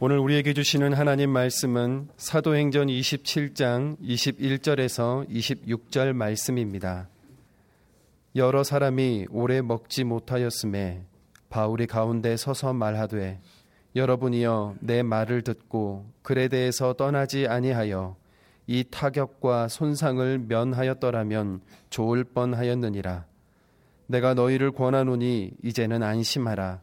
오늘 우리에게 주시는 하나님 말씀은 사도행전 27장 21절에서 26절 말씀입니다. 여러 사람이 오래 먹지 못하였음에 바울이 가운데 서서 말하되 여러분이여 내 말을 듣고 글에 대해서 떠나지 아니하여 이 타격과 손상을 면하였더라면 좋을 뻔하였느니라. 내가 너희를 권하노니 이제는 안심하라.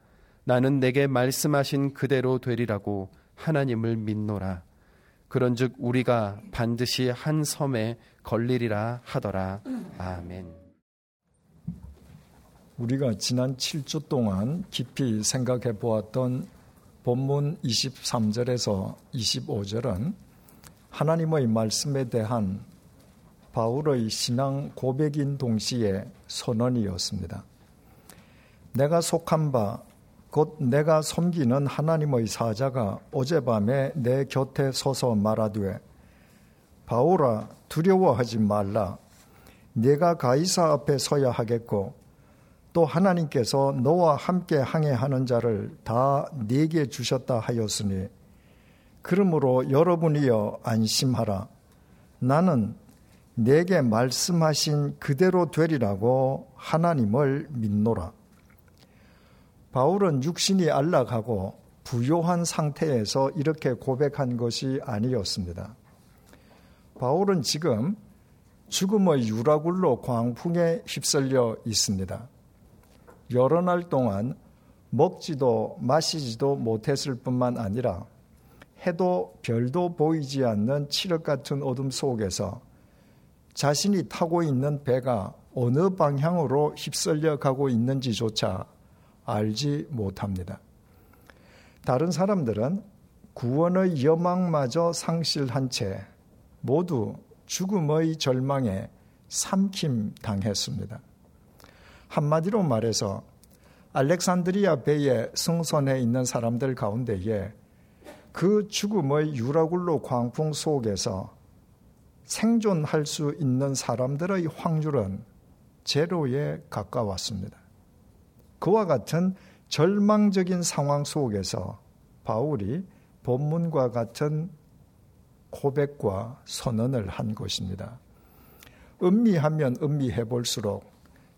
나는 내게 말씀하신 그대로 되리라고 하나님을 믿노라. 그런즉 우리가 반드시 한 섬에 걸리리라 하더라. 아멘. 우리가 지난 7주 동안 깊이 생각해 보았던 본문 23절에서 25절은 하나님의 말씀에 대한 바울의 신앙 고백인 동시에 선언이었습니다. 내가 속한 바 곧 내가 섬기는 하나님의 사자가 어젯밤에 내 곁에 서서 말하되 바울아 두려워하지 말라. 내가 가이사 앞에 서야 하겠고 또 하나님께서 너와 함께 항해하는 자를 다 네게 주셨다 하였으니 그러므로 여러분이여 안심하라. 나는 내게 말씀하신 그대로 되리라고 하나님을 믿노라 바울은 육신이 안락하고 부요한 상태에서 이렇게 고백한 것이 아니었습니다. 바울은 지금 죽음의 유라굴로 광풍에 휩쓸려 있습니다. 여러 날 동안 먹지도 마시지도 못했을 뿐만 아니라 해도 별도 보이지 않는 칠흑 같은 어둠 속에서 자신이 타고 있는 배가 어느 방향으로 휩쓸려 가고 있는지조차 알지 못합니다. 다른 사람들은 구원의 여망마저 상실한 채 모두 죽음의 절망에 삼킴 당했습니다. 한마디로 말해서 알렉산드리아 배의 승선에 있는 사람들 가운데에 그 죽음의 유라굴로 광풍 속에서 생존할 수 있는 사람들의 확률은 제로에 가까웠습니다. 그와 같은 절망적인 상황 속에서 바울이 본문과 같은 고백과 선언을 한 것입니다. 음미하면 음미해 볼수록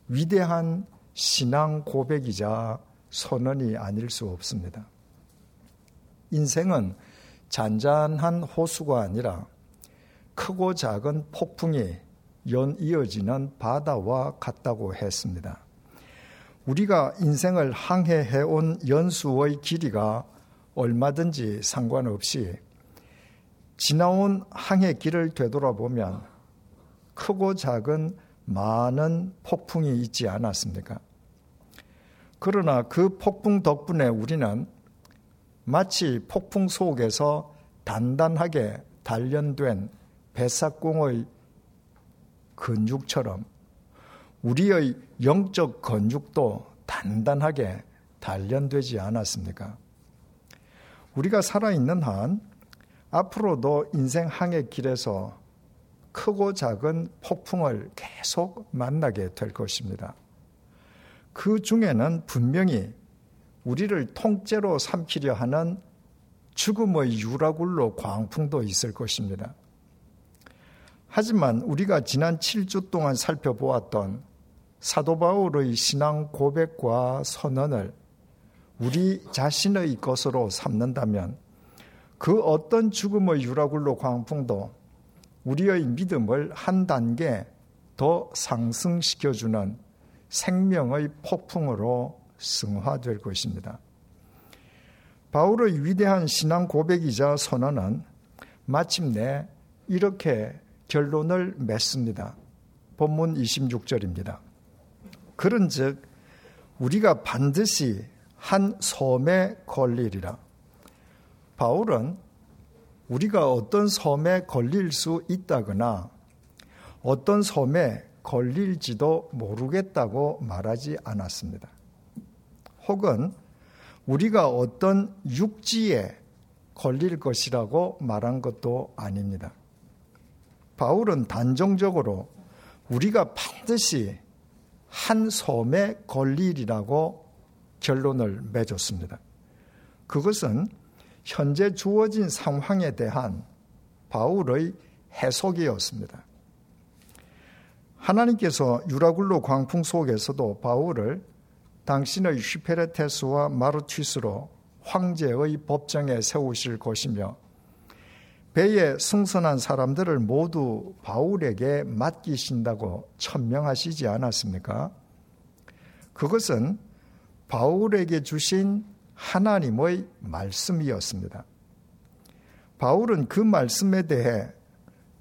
위대한 신앙 고백이자 선언이 아닐 수 없습니다. 인생은 잔잔한 호수가 아니라 크고 작은 폭풍이 연 이어지는 바다와 같다고 했습니다. 우리가 인생을 항해해 온 연수의 길이가 얼마든지 상관없이 지나온 항해 길을 되돌아보면 크고 작은 많은 폭풍이 있지 않았습니까? 그러나 그 폭풍 덕분에 우리는 마치 폭풍 속에서 단단하게 단련된 배삭공의 근육처럼 우리의 영적 건축도 단단하게 단련되지 않았습니까? 우리가 살아있는 한 앞으로도 인생 항해 길에서 크고 작은 폭풍을 계속 만나게 될 것입니다. 그 중에는 분명히 우리를 통째로 삼키려 하는 죽음의 유라굴로 광풍도 있을 것입니다. 하지만 우리가 지난 7주 동안 살펴보았던 사도 바울의 신앙 고백과 선언을 우리 자신의 것으로 삼는다면 그 어떤 죽음의 유라굴로 광풍도 우리의 믿음을 한 단계 더 상승시켜주는 생명의 폭풍으로 승화될 것입니다. 바울의 위대한 신앙 고백이자 선언은 마침내 이렇게 결론을 맺습니다. 본문 26절입니다. 그런즉 우리가 반드시 한 섬에 걸리리라. 바울은 우리가 어떤 섬에 걸릴 수 있다거나 어떤 섬에 걸릴지도 모르겠다고 말하지 않았습니다. 혹은 우리가 어떤 육지에 걸릴 것이라고 말한 것도 아닙니다. 바울은 단정적으로 우리가 반드시 한 섬에 걸리리라고 결론을 맺었습니다. 그것은 현재 주어진 상황에 대한 바울의 해석이었습니다. 하나님께서 유라굴로 광풍 속에서도 바울을 당신의 슈페레테스와 마르티스로 황제의 법정에 세우실 것이며 배에 승선한 사람들을 모두 바울에게 맡기신다고 천명하시지 않았습니까? 그것은 바울에게 주신 하나님의 말씀이었습니다. 바울은 그 말씀에 대해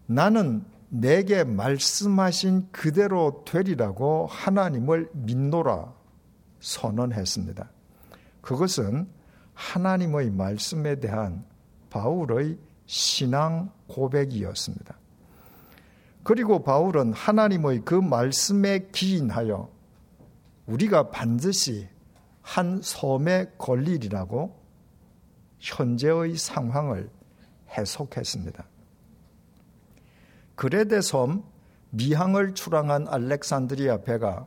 나는 내게 말씀하신 그대로 되리라고 하나님을 믿노라 선언했습니다. 그것은 하나님의 말씀에 대한 바울의 신앙 고백이었습니다. 그리고 바울은 하나님의 그 말씀에 기인하여 우리가 반드시 한 섬에 걸리리라고 현재의 상황을 해석했습니다. 그레데 섬 미항을 출항한 알렉산드리아 배가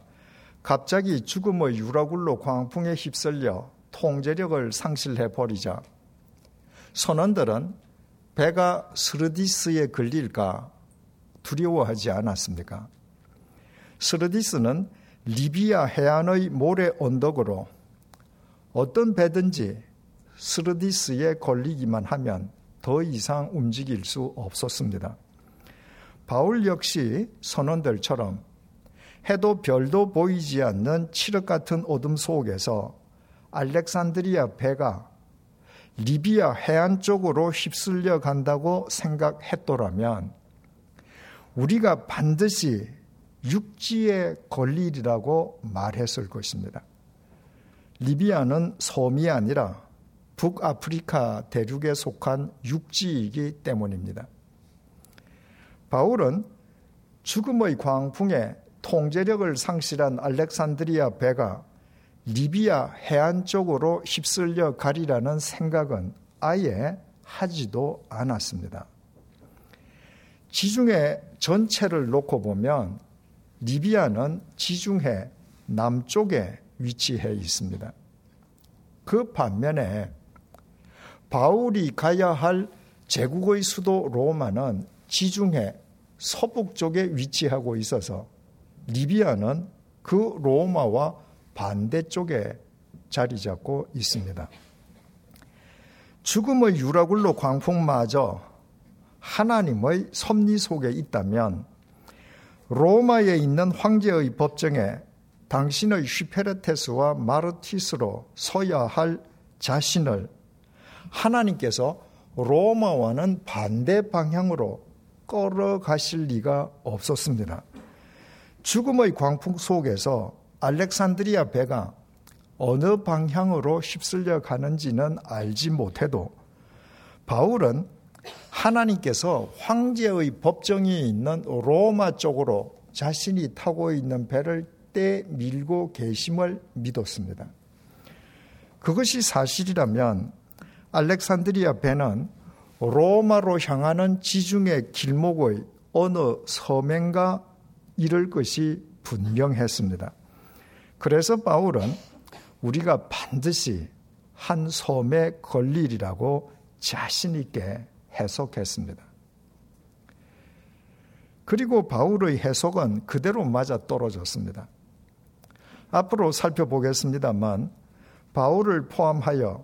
갑자기 죽음의 유라굴로 광풍에 휩쓸려 통제력을 상실해 버리자 선원들은 배가 스르디스에 걸릴까 두려워하지 않았습니까? 스르디스는 리비아 해안의 모래 언덕으로 어떤 배든지 스르디스에 걸리기만 하면 더 이상 움직일 수 없었습니다. 바울 역시 선원들처럼 해도 별도 보이지 않는 칠흑 같은 어둠 속에서 알렉산드리아 배가 리비아 해안 쪽으로 휩쓸려 간다고 생각했더라면 우리가 반드시 육지에 걸리리라고 말했을 것입니다. 리비아는 섬이 아니라 북아프리카 대륙에 속한 육지이기 때문입니다. 바울은 죽음의 광풍에 통제력을 상실한 알렉산드리아 배가 리비아 해안 쪽으로 휩쓸려 가리라는 생각은 아예 하지도 않았습니다. 지중해 전체를 놓고 보면 리비아는 지중해 남쪽에 위치해 있습니다. 그 반면에 바울이 가야 할 제국의 수도 로마는 지중해 서북 쪽에 위치하고 있어서 리비아는 그 로마와 반대쪽에 자리 잡고 있습니다. 죽음의 유라굴로 광풍마저 하나님의 섭리 속에 있다면 로마에 있는 황제의 법정에 당신의 슈페르테스와 마르티스로 서야 할 자신을 하나님께서 로마와는 반대 방향으로 끌어가실 리가 없었습니다. 죽음의 광풍 속에서 알렉산드리아 배가 어느 방향으로 휩쓸려 가는지는 알지 못해도 바울은 하나님께서 황제의 법정이 있는 로마 쪽으로 자신이 타고 있는 배를 떼밀고 계심을 믿었습니다. 그것이 사실이라면 알렉산드리아 배는 로마로 향하는 지중해 길목의 어느 섬인가 이럴 것이 분명했습니다. 그래서 바울은 우리가 반드시 한 섬에 걸리리라고 자신있게 해석했습니다. 그리고 바울의 해석은 그대로 맞아 떨어졌습니다. 앞으로 살펴보겠습니다만 바울을 포함하여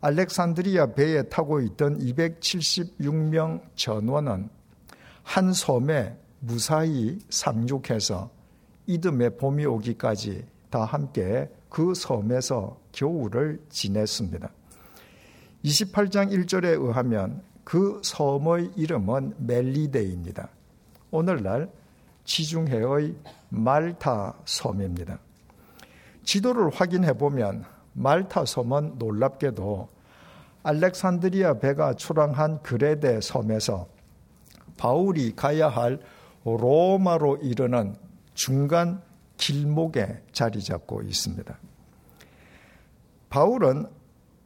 알렉산드리아 배에 타고 있던 276명 전원은 한 섬에 무사히 상륙해서 이듬해 봄이 오기까지 다 함께 그 섬에서 겨울을 지냈습니다. 28장 1절에 의하면 그 섬의 이름은 멜리데입니다. 오늘날 지중해의 말타 섬입니다. 지도를 확인해 보면 말타 섬은 놀랍게도 알렉산드리아 배가 출항한 그레데 섬에서 바울이 가야 할 로마로 이르는 중간 길목에 자리 잡고 있습니다. 바울은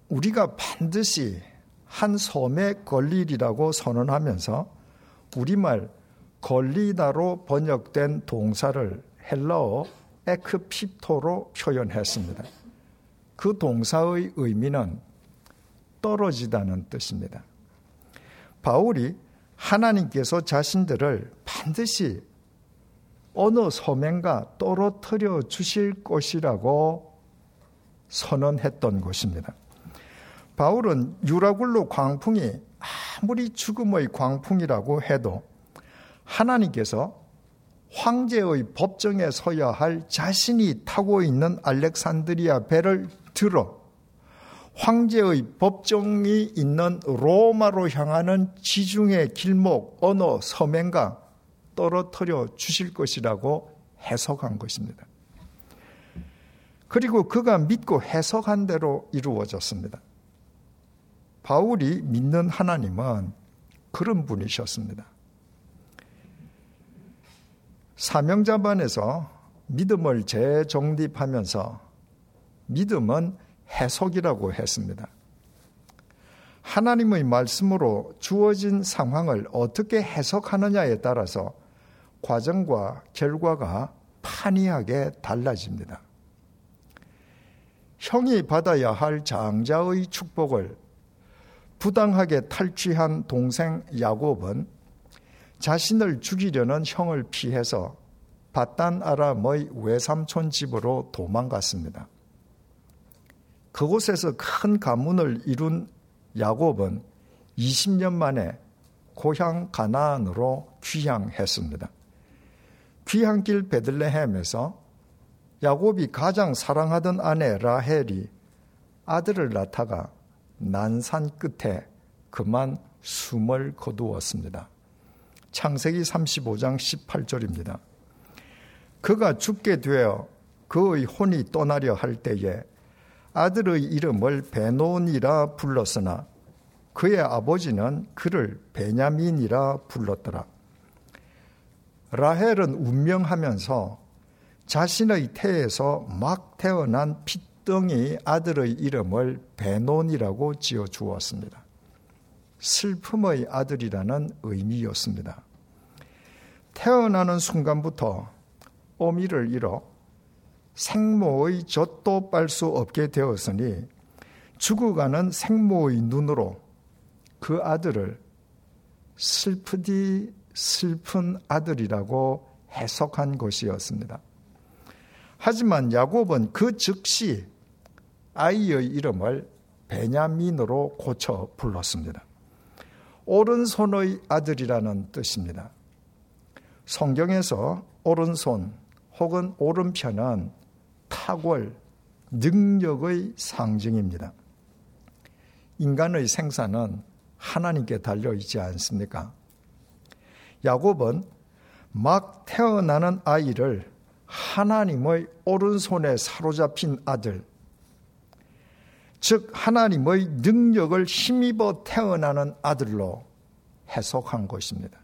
우리가 반드시 한 섬에 걸리리라고 선언하면서 우리말 걸리다로 번역된 동사를 헬라어 에크피토로 표현했습니다. 그 동사의 의미는 떨어지다는 뜻입니다. 바울이 하나님께서 자신들을 반드시 어느 섬인가 떨어뜨려 주실 것이라고 선언했던 것입니다. 바울은 유라굴로 광풍이 아무리 죽음의 광풍이라고 해도 하나님께서 황제의 법정에 서야 할 자신이 타고 있는 알렉산드리아 배를 들어 황제의 법정이 있는 로마로 향하는 지중해 길목 어느 섬인가 떨어뜨려 주실 것이라고 해석한 것입니다. 그리고 그가 믿고 해석한 대로 이루어졌습니다. 바울이 믿는 하나님은 그런 분이셨습니다. 사명자반에서 믿음을 재정립하면서 믿음은 해석이라고 했습니다. 하나님의 말씀으로 주어진 상황을 어떻게 해석하느냐에 따라서 과정과 결과가 판이하게 달라집니다. 형이 받아야 할 장자의 축복을 부당하게 탈취한 동생 야곱은 자신을 죽이려는 형을 피해서 바단 아람의 외삼촌 집으로 도망갔습니다. 그곳에서 큰 가문을 이룬 야곱은 20년 만에 고향 가나안으로 귀향했습니다. 귀향길 베들레헴에서 야곱이 가장 사랑하던 아내 라헬이 아들을 낳다가 난산 끝에 그만 숨을 거두었습니다. 창세기 35장 18절입니다. 그가 죽게 되어 그의 혼이 떠나려 할 때에 아들의 이름을 베논이라 불렀으나 그의 아버지는 그를 베냐민이라 불렀더라. 라헬은 운명하면서 자신의 태에서 막 태어난 핏덩이 아들의 이름을 베논이라고 지어 주었습니다. 슬픔의 아들이라는 의미였습니다. 태어나는 순간부터 어미를 잃어 생모의 젖도 빨 수 없게 되었으니 죽어가는 생모의 눈으로 그 아들을 슬프디 슬픈 아들이라고 해석한 것이었습니다. 하지만 야곱은 그 즉시 아이의 이름을 베냐민으로 고쳐 불렀습니다. 오른손의 아들이라는 뜻입니다. 성경에서 오른손 혹은 오른편은 탁월, 능력의 상징입니다. 인간의 생사는 하나님께 달려 있지 않습니까? 야곱은 막 태어나는 아이를 하나님의 오른손에 사로잡힌 아들, 즉 하나님의 능력을 힘입어 태어나는 아들로 해석한 것입니다.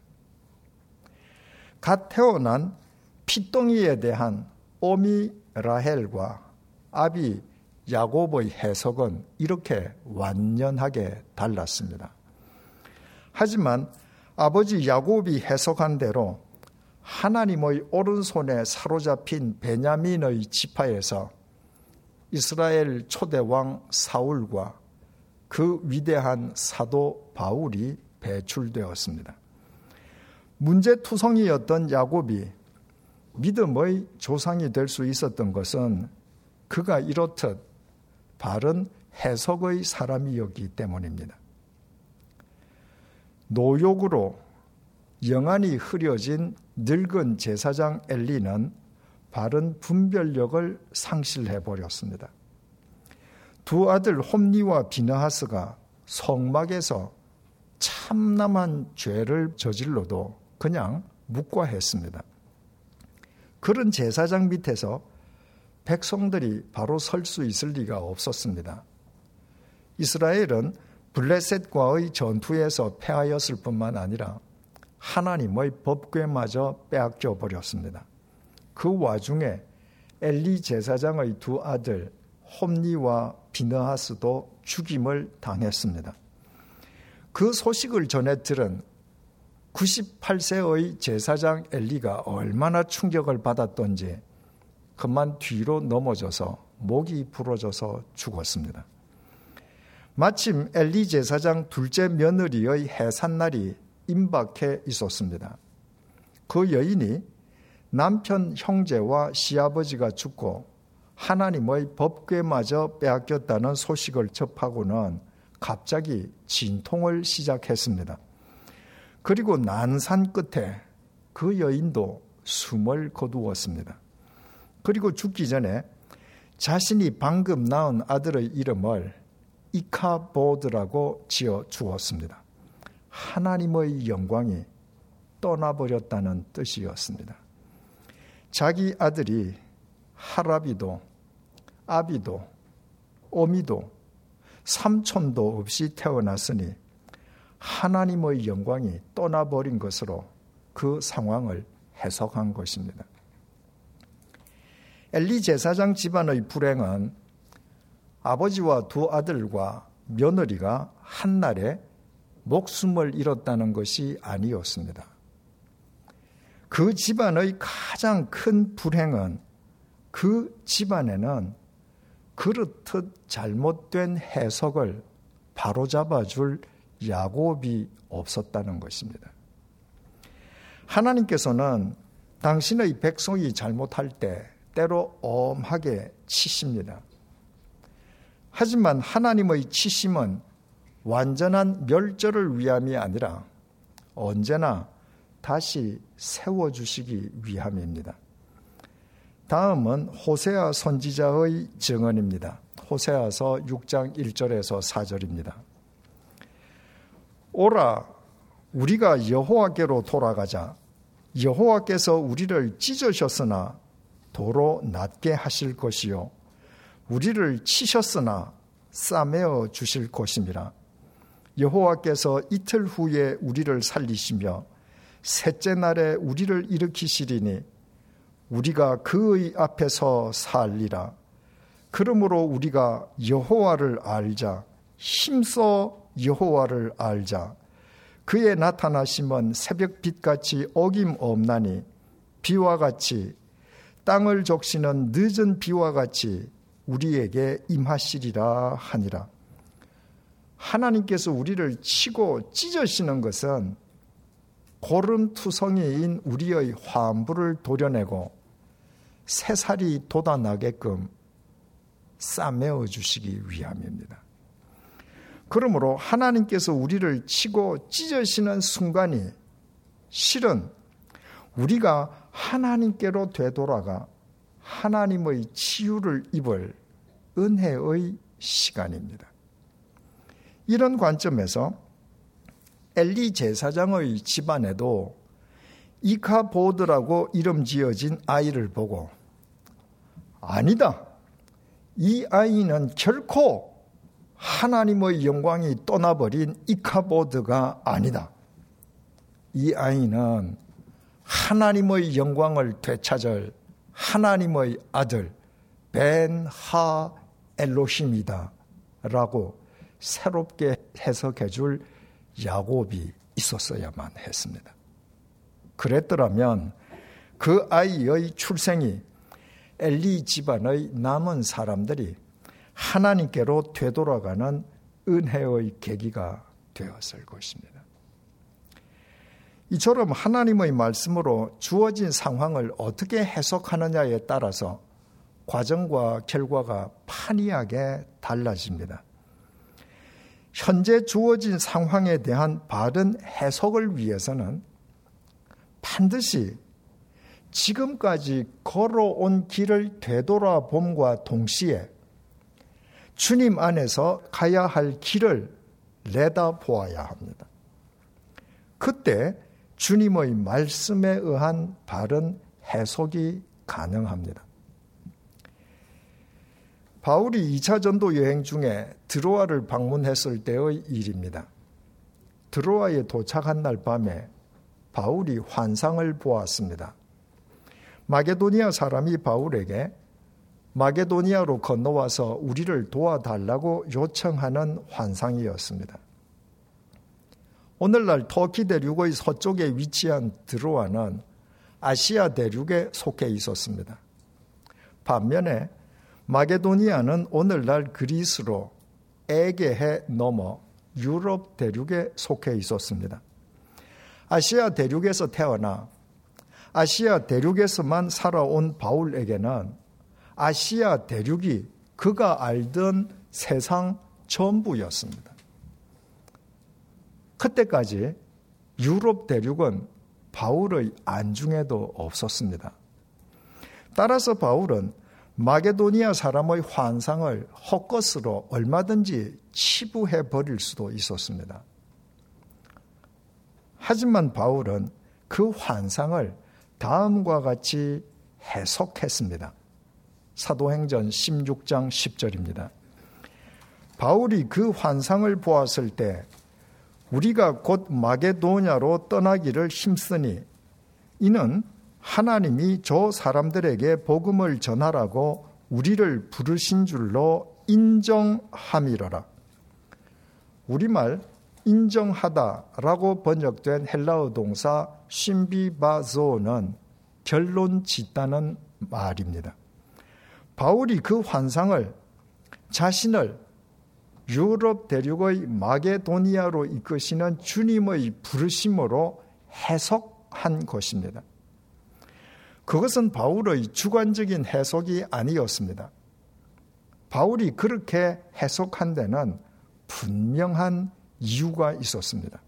갓 태어난 피덩이에 대한 오미 라헬과 아비 야곱의 해석은 이렇게 완연하게 달랐습니다. 하지만 아버지 야곱이 해석한 대로 하나님의 오른손에 사로잡힌 베냐민의 지파에서 이스라엘 초대왕 사울과 그 위대한 사도 바울이 배출되었습니다. 문제투성이였던 야곱이 믿음의 조상이 될 수 있었던 것은 그가 이렇듯 바른 해석의 사람이었기 때문입니다. 노욕으로 영안이 흐려진 늙은 제사장 엘리는 바른 분별력을 상실해 버렸습니다. 두 아들 홈니와 비나하스가 성막에서 참남한 죄를 저질러도 그냥 묵과했습니다. 그런 제사장 밑에서 백성들이 바로 설 수 있을 리가 없었습니다. 이스라엘은 블레셋과의 전투에서 패하였을 뿐만 아니라 하나님의 법궤마저 빼앗겨 버렸습니다. 그 와중에 엘리 제사장의 두 아들 홈니와 비너하스도 죽임을 당했습니다. 그 소식을 전해 들은 98세의 제사장 엘리가 얼마나 충격을 받았던지 그만 뒤로 넘어져서 목이 부러져서 죽었습니다. 마침 엘리 제사장 둘째 며느리의 해산날이 임박해 있었습니다. 그 여인이 남편 형제와 시아버지가 죽고 하나님의 법궤마저 빼앗겼다는 소식을 접하고는 갑자기 진통을 시작했습니다. 그리고 난산 끝에 그 여인도 숨을 거두었습니다. 그리고 죽기 전에 자신이 방금 낳은 아들의 이름을 이카보드라고 지어 주었습니다. 하나님의 영광이 떠나버렸다는 뜻이었습니다. 자기 아들이 하라비도, 아비도, 오미도, 삼촌도 없이 태어났으니 하나님의 영광이 떠나버린 것으로 그 상황을 해석한 것입니다. 엘리 제사장 집안의 불행은 아버지와 두 아들과 며느리가 한날에 목숨을 잃었다는 것이 아니었습니다. 그 집안의 가장 큰 불행은 그 집안에는 그렇듯 잘못된 해석을 바로잡아 줄 야곱이 없었다는 것입니다. 하나님께서는 당신의 백성이 잘못할 때 때로 엄하게 치십니다. 하지만 하나님의 치심은 완전한 멸절을 위함이 아니라 언제나 다시 세워주시기 위함입니다. 다음은 호세아 선지자의 증언입니다. 호세아서 6장 1절에서 4절입니다. 오라 우리가 여호와께로 돌아가자 여호와께서 우리를 찢으셨으나 도로 낮게 하실 것이요 우리를 치셨으나 싸매어 주실 것입니다. 여호와께서 이틀 후에 우리를 살리시며 셋째 날에 우리를 일으키시리니 우리가 그의 앞에서 살리라. 그러므로 우리가 여호와를 알자. 힘써 여호와를 알자. 그의 나타나심은 새벽빛같이 어김없나니 비와 같이 땅을 적시는 늦은 비와 같이 우리에게 임하시리라 하니라. 하나님께서 우리를 치고 찢으시는 것은 고름투성이인 우리의 환부를 도려내고 새살이 돋아나게끔 싸매어 주시기 위함입니다. 그러므로 하나님께서 우리를 치고 찢으시는 순간이 실은 우리가 하나님께로 되돌아가 하나님의 치유를 입을 은혜의 시간입니다. 이런 관점에서 엘리 제사장의 집안에도 이카보드라고 이름 지어진 아이를 보고 아니다. 이 아이는 결코 하나님의 영광이 떠나버린 이카보드가 아니다. 이 아이는 하나님의 영광을 되찾을 하나님의 아들 벤하 엘로심이다. 라고 새롭게 해석해 줄 야곱이 있었어야만 했습니다. 그랬더라면 그 아이의 출생이 엘리 집안의 남은 사람들이 하나님께로 되돌아가는 은혜의 계기가 되었을 것입니다. 이처럼 하나님의 말씀으로 주어진 상황을 어떻게 해석하느냐에 따라서 과정과 결과가 판이하게 달라집니다. 현재 주어진 상황에 대한 바른 해석을 위해서는 반드시 지금까지 걸어온 길을 되돌아봄과 동시에 주님 안에서 가야 할 길을 내다보아야 합니다. 그때 주님의 말씀에 의한 바른 해석이 가능합니다. 바울이 2차 전도 여행 중에 드로아를 방문했을 때의 일입니다. 드로아에 도착한 날 밤에 바울이 환상을 보았습니다. 마게도니아 사람이 바울에게 마게도니아로 건너와서 우리를 도와달라고 요청하는 환상이었습니다. 오늘날 터키 대륙의 서쪽에 위치한 드로아는 아시아 대륙에 속해 있었습니다. 반면에 마게도니아는 오늘날 그리스로 에게해 넘어 유럽 대륙에 속해 있었습니다. 아시아 대륙에서 태어나 아시아 대륙에서만 살아온 바울에게는 아시아 대륙이 그가 알던 세상 전부였습니다. 그때까지 유럽 대륙은 바울의 안중에도 없었습니다. 따라서 바울은 마게도니아 사람의 환상을 헛것으로 얼마든지 치부해 버릴 수도 있었습니다. 하지만 바울은 그 환상을 다음과 같이 해석했습니다. 사도행전 16장 10절입니다. 바울이 그 환상을 보았을 때 우리가 곧 마게도냐로 떠나기를 힘쓰니 이는 하나님이 저 사람들에게 복음을 전하라고 우리를 부르신 줄로 인정함이러라. 우리말 인정하다라고 번역된 헬라어 동사 신비바조는 결론 짓다는 말입니다. 바울이 그 환상을 자신을 유럽 대륙의 마게도니아로 이끄시는 주님의 부르심으로 해석한 것입니다. 그것은 바울의 주관적인 해석이 아니었습니다. 바울이 그렇게 해석한 데는 분명한 이유가 있었습니다.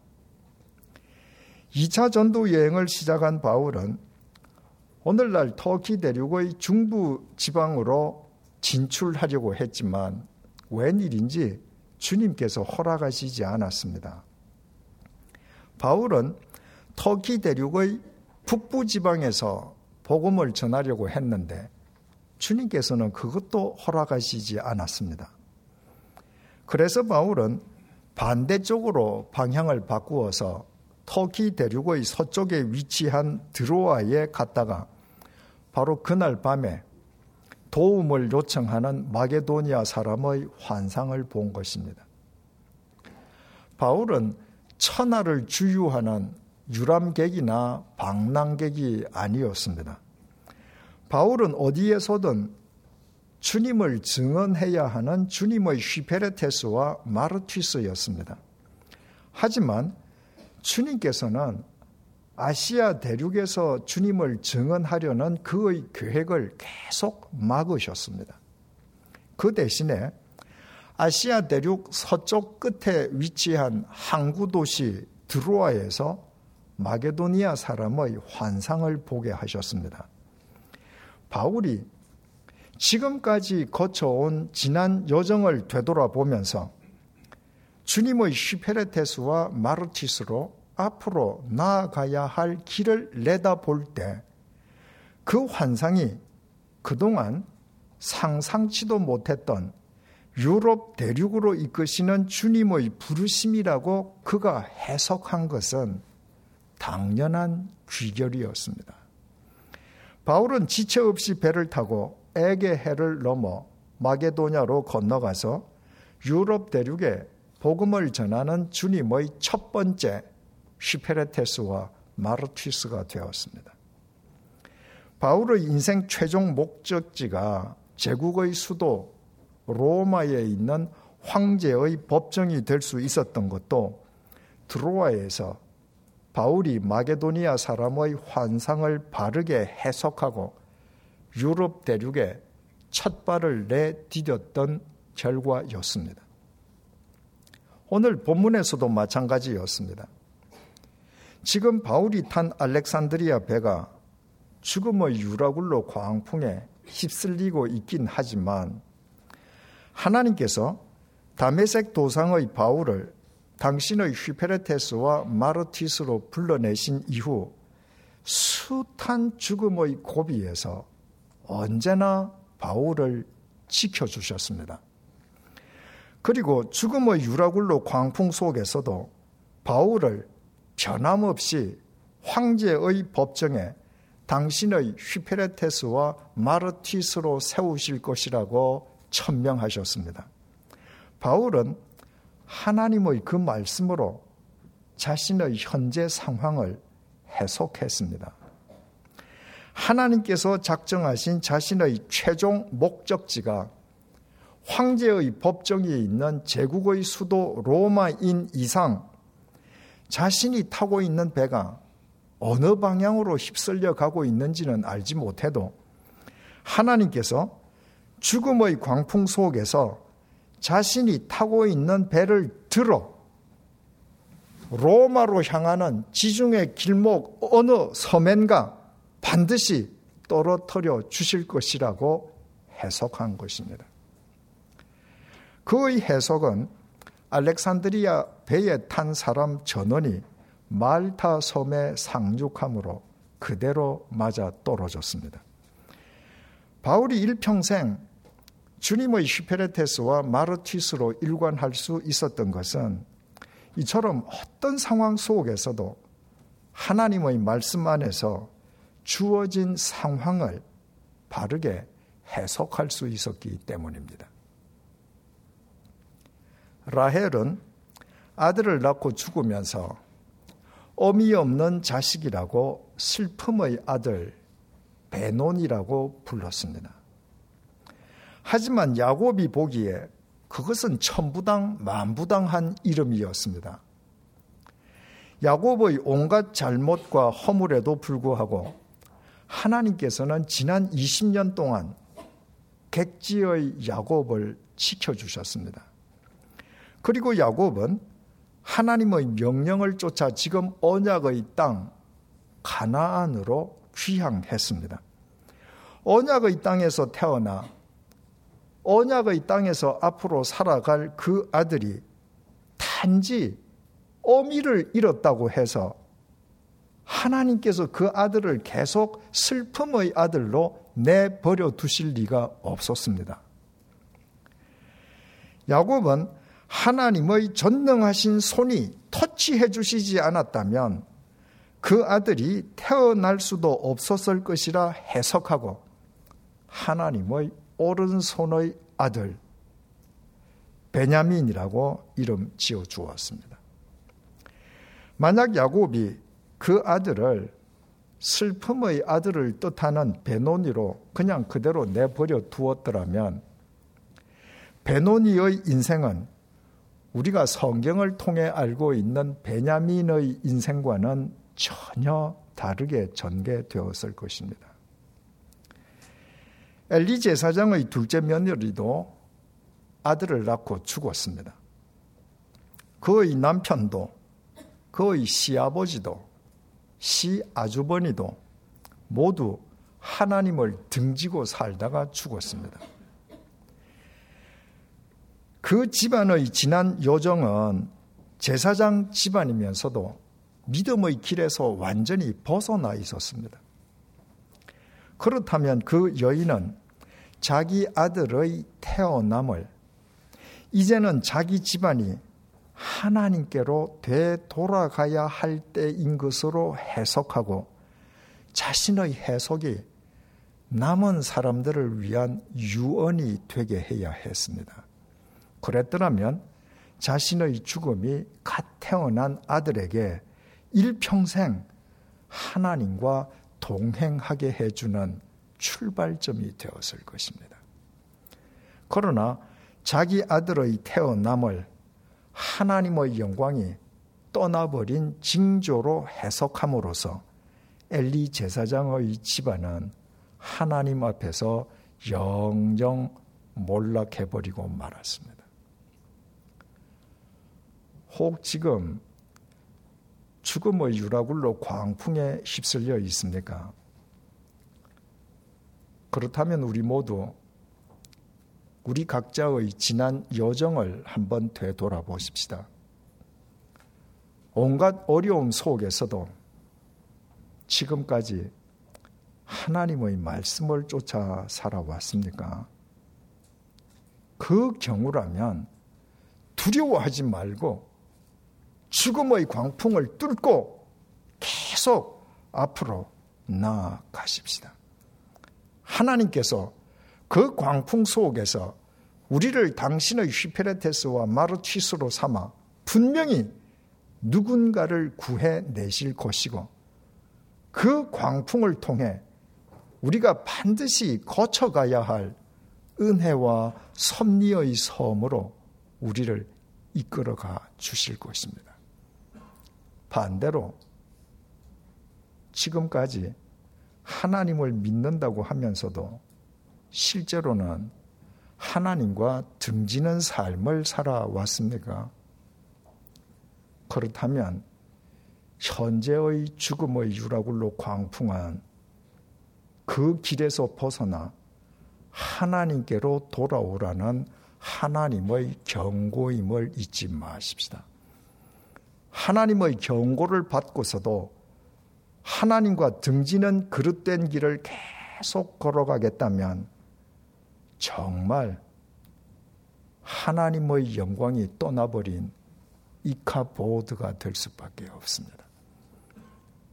2차 전도 여행을 시작한 바울은 오늘날 터키 대륙의 중부 지방으로 진출하려고 했지만 웬일인지 주님께서 허락하시지 않았습니다. 바울은 터키 대륙의 북부 지방에서 복음을 전하려고 했는데 주님께서는 그것도 허락하시지 않았습니다. 그래서 바울은 반대쪽으로 방향을 바꾸어서 터키 대륙의 서쪽에 위치한 드로아에 갔다가 바로 그날 밤에 도움을 요청하는 마게도니아 사람의 환상을 본 것입니다. 바울은 천하를 주유하는 유람객이나 방랑객이 아니었습니다. 바울은 어디에서든 주님을 증언해야 하는 주님의 휘페레테스와 마르티스였습니다. 하지만 주님께서는 아시아 대륙에서 주님을 증언하려는 그의 계획을 계속 막으셨습니다. 그 대신에 아시아 대륙 서쪽 끝에 위치한 항구 도시 드로아에서 마게도니아 사람의 환상을 보게 하셨습니다. 바울이 지금까지 거쳐온 지난 여정을 되돌아보면서 주님의 슈페레테스와 마르티스로 앞으로 나아가야 할 길을 내다볼 때 그 환상이 그동안 상상치도 못했던 유럽 대륙으로 이끄시는 주님의 부르심이라고 그가 해석한 것은 당연한 귀결이었습니다. 바울은 지체 없이 배를 타고 에게해를 넘어 마게도냐로 건너가서 유럽 대륙에 복음을 전하는 주님의 첫 번째 슈페레테스와 마르티스가 되었습니다. 바울의 인생 최종 목적지가 제국의 수도 로마에 있는 황제의 법정이 될 수 있었던 것도 드로아에서 바울이 마게도니아 사람의 환상을 바르게 해석하고 유럽 대륙에 첫 발을 내디뎠던 결과였습니다. 오늘 본문에서도 마찬가지였습니다. 지금 바울이 탄 알렉산드리아 배가 죽음의 유라굴로 광풍에 휩쓸리고 있긴 하지만 하나님께서 다메섹 도상의 바울을 당신의 휘페레테스와 마르티스로 불러내신 이후 숱한 죽음의 고비에서 언제나 바울을 지켜주셨습니다. 그리고 죽음의 유라굴로 광풍 속에서도 바울을 변함없이 황제의 법정에 당신의 휘페레테스와 마르티스로 세우실 것이라고 천명하셨습니다. 바울은 하나님의 그 말씀으로 자신의 현재 상황을 해석했습니다. 하나님께서 작정하신 자신의 최종 목적지가 황제의 법정에 있는 제국의 수도 로마인 이상 자신이 타고 있는 배가 어느 방향으로 휩쓸려 가고 있는지는 알지 못해도 하나님께서 죽음의 광풍 속에서 자신이 타고 있는 배를 들어 로마로 향하는 지중해 길목 어느 서면가 반드시 떨어뜨려 주실 것이라고 해석한 것입니다. 그의 해석은 알렉산드리아 배에 탄 사람 전원이 말타 섬에 상륙함으로 그대로 맞아 떨어졌습니다. 바울이 일평생 주님의 슈페레테스와 마르티스로 일관할 수 있었던 것은 이처럼 어떤 상황 속에서도 하나님의 말씀 안에서 주어진 상황을 바르게 해석할 수 있었기 때문입니다. 라헬은 아들을 낳고 죽으면서 어미 없는 자식이라고 슬픔의 아들 베논이라고 불렀습니다. 하지만 야곱이 보기에 그것은 천부당 만부당한 이름이었습니다. 야곱의 온갖 잘못과 허물에도 불구하고 하나님께서는 지난 20년 동안 객지의 야곱을 지켜주셨습니다. 그리고 야곱은 하나님의 명령을 쫓아 지금 언약의 땅 가나안으로 귀향했습니다. 언약의 땅에서 태어나 언약의 땅에서 앞으로 살아갈 그 아들이 단지 어미를 잃었다고 해서 하나님께서 그 아들을 계속 슬픔의 아들로 내버려 두실 리가 없었습니다. 야곱은 하나님의 전능하신 손이 터치해 주시지 않았다면 그 아들이 태어날 수도 없었을 것이라 해석하고 하나님의 오른손의 아들 베냐민이라고 이름 지어 주었습니다. 만약 야곱이 그 아들을 슬픔의 아들을 뜻하는 베노니로 그냥 그대로 내버려 두었더라면 베노니의 인생은 우리가 성경을 통해 알고 있는 베냐민의 인생과는 전혀 다르게 전개되었을 것입니다. 엘리 제사장의 둘째 며느리도 아들을 낳고 죽었습니다. 그의 남편도 그의 시아버지도 시아주버니도 모두 하나님을 등지고 살다가 죽었습니다. 그 집안의 지난 요정은 제사장 집안이면서도 믿음의 길에서 완전히 벗어나 있었습니다. 그렇다면 그 여인은 자기 아들의 태어남을 이제는 자기 집안이 하나님께로 되돌아가야 할 때인 것으로 해석하고 자신의 해석이 남은 사람들을 위한 유언이 되게 해야 했습니다. 그랬더라면 자신의 죽음이 갓 태어난 아들에게 일평생 하나님과 동행하게 해주는 출발점이 되었을 것입니다. 그러나 자기 아들의 태어남을 하나님의 영광이 떠나버린 징조로 해석함으로써 엘리 제사장의 집안은 하나님 앞에서 영영 몰락해버리고 말았습니다. 혹 지금 죽음의 유라굴로 광풍에 휩쓸려 있습니까? 그렇다면 우리 모두 우리 각자의 지난 여정을 한번 되돌아보십시다. 온갖 어려움 속에서도 지금까지 하나님의 말씀을 쫓아 살아왔습니까? 그 경우라면 두려워하지 말고 죽음의 광풍을 뚫고 계속 앞으로 나아가십시다. 하나님께서 그 광풍 속에서 우리를 당신의 휘페레테스와 마르치스로 삼아 분명히 누군가를 구해내실 것이고 그 광풍을 통해 우리가 반드시 거쳐가야 할 은혜와 섭리의 섬으로 우리를 이끌어가 주실 것입니다. 반대로 지금까지 하나님을 믿는다고 하면서도 실제로는 하나님과 등지는 삶을 살아왔습니까? 그렇다면 현재의 죽음의 유라굴로 광풍한 그 길에서 벗어나 하나님께로 돌아오라는 하나님의 경고임을 잊지 마십시다. 하나님의 경고를 받고서도 하나님과 등지는 그릇된 길을 계속 걸어가겠다면 정말 하나님의 영광이 떠나버린 이카보드가 될 수밖에 없습니다.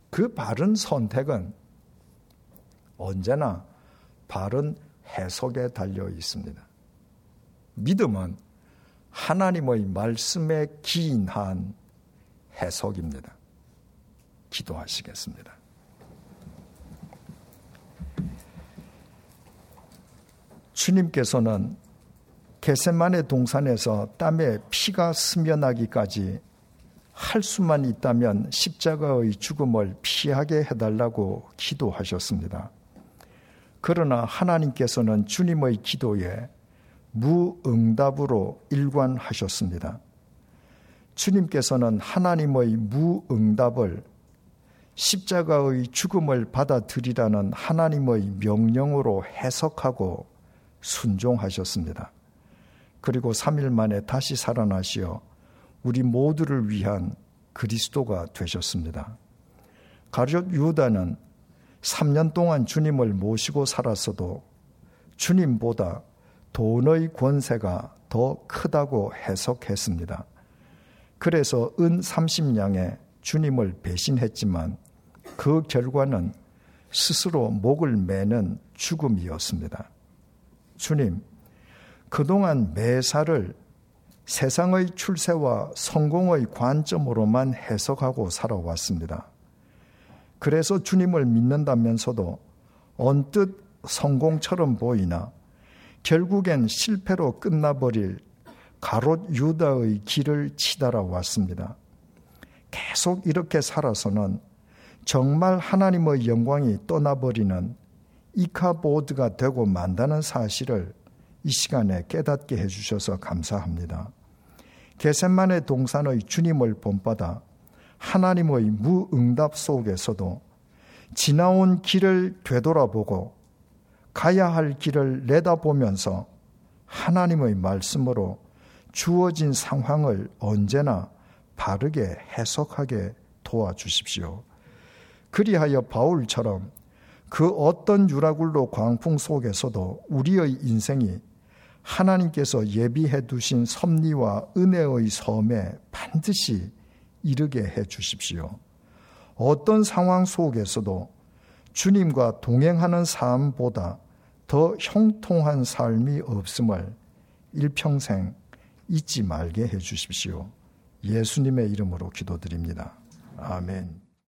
그 바른 선택은 언제나 바른 해석에 달려 있습니다. 믿음은 하나님의 말씀에 기인한 해석입니다. 기도하시겠습니다. 주님께서는 게세만의 동산에서 땀에 피가 스며나기까지 할 수만 있다면 십자가의 죽음을 피하게 해달라고 기도하셨습니다. 그러나 하나님께서는 주님의 기도에 무응답으로 일관하셨습니다. 주님께서는 하나님의 무응답을 십자가의 죽음을 받아들이라는 하나님의 명령으로 해석하고 순종하셨습니다. 그리고 3일 만에 다시 살아나시어 우리 모두를 위한 그리스도가 되셨습니다. 가룟 유다는 3년 동안 주님을 모시고 살았어도 주님보다 돈의 권세가 더 크다고 해석했습니다. 그래서 은 30냥에 주님을 배신했지만 그 결과는 스스로 목을 매는 죽음이었습니다. 주님, 그동안 매사를 세상의 출세와 성공의 관점으로만 해석하고 살아왔습니다. 그래서 주님을 믿는다면서도 언뜻 성공처럼 보이나 결국엔 실패로 끝나버릴 가롯 유다의 길을 치달아 왔습니다. 계속 이렇게 살아서는 정말 하나님의 영광이 떠나버리는 이카보드가 되고 만다는 사실을 이 시간에 깨닫게 해주셔서 감사합니다. 개셋만의 동산의 주님을 본받아 하나님의 무응답 속에서도 지나온 길을 되돌아보고 가야 할 길을 내다보면서 하나님의 말씀으로 주어진 상황을 언제나 바르게 해석하게 도와주십시오. 그리하여 바울처럼 그 어떤 유라굴로 광풍 속에서도 우리의 인생이 하나님께서 예비해 두신 섭리와 은혜의 섬에 반드시 이르게 해 주십시오. 어떤 상황 속에서도 주님과 동행하는 삶보다 더 형통한 삶이 없음을 일평생 잊지 말게 해 주십시오. 예수님의 이름으로 기도드립니다. 아멘.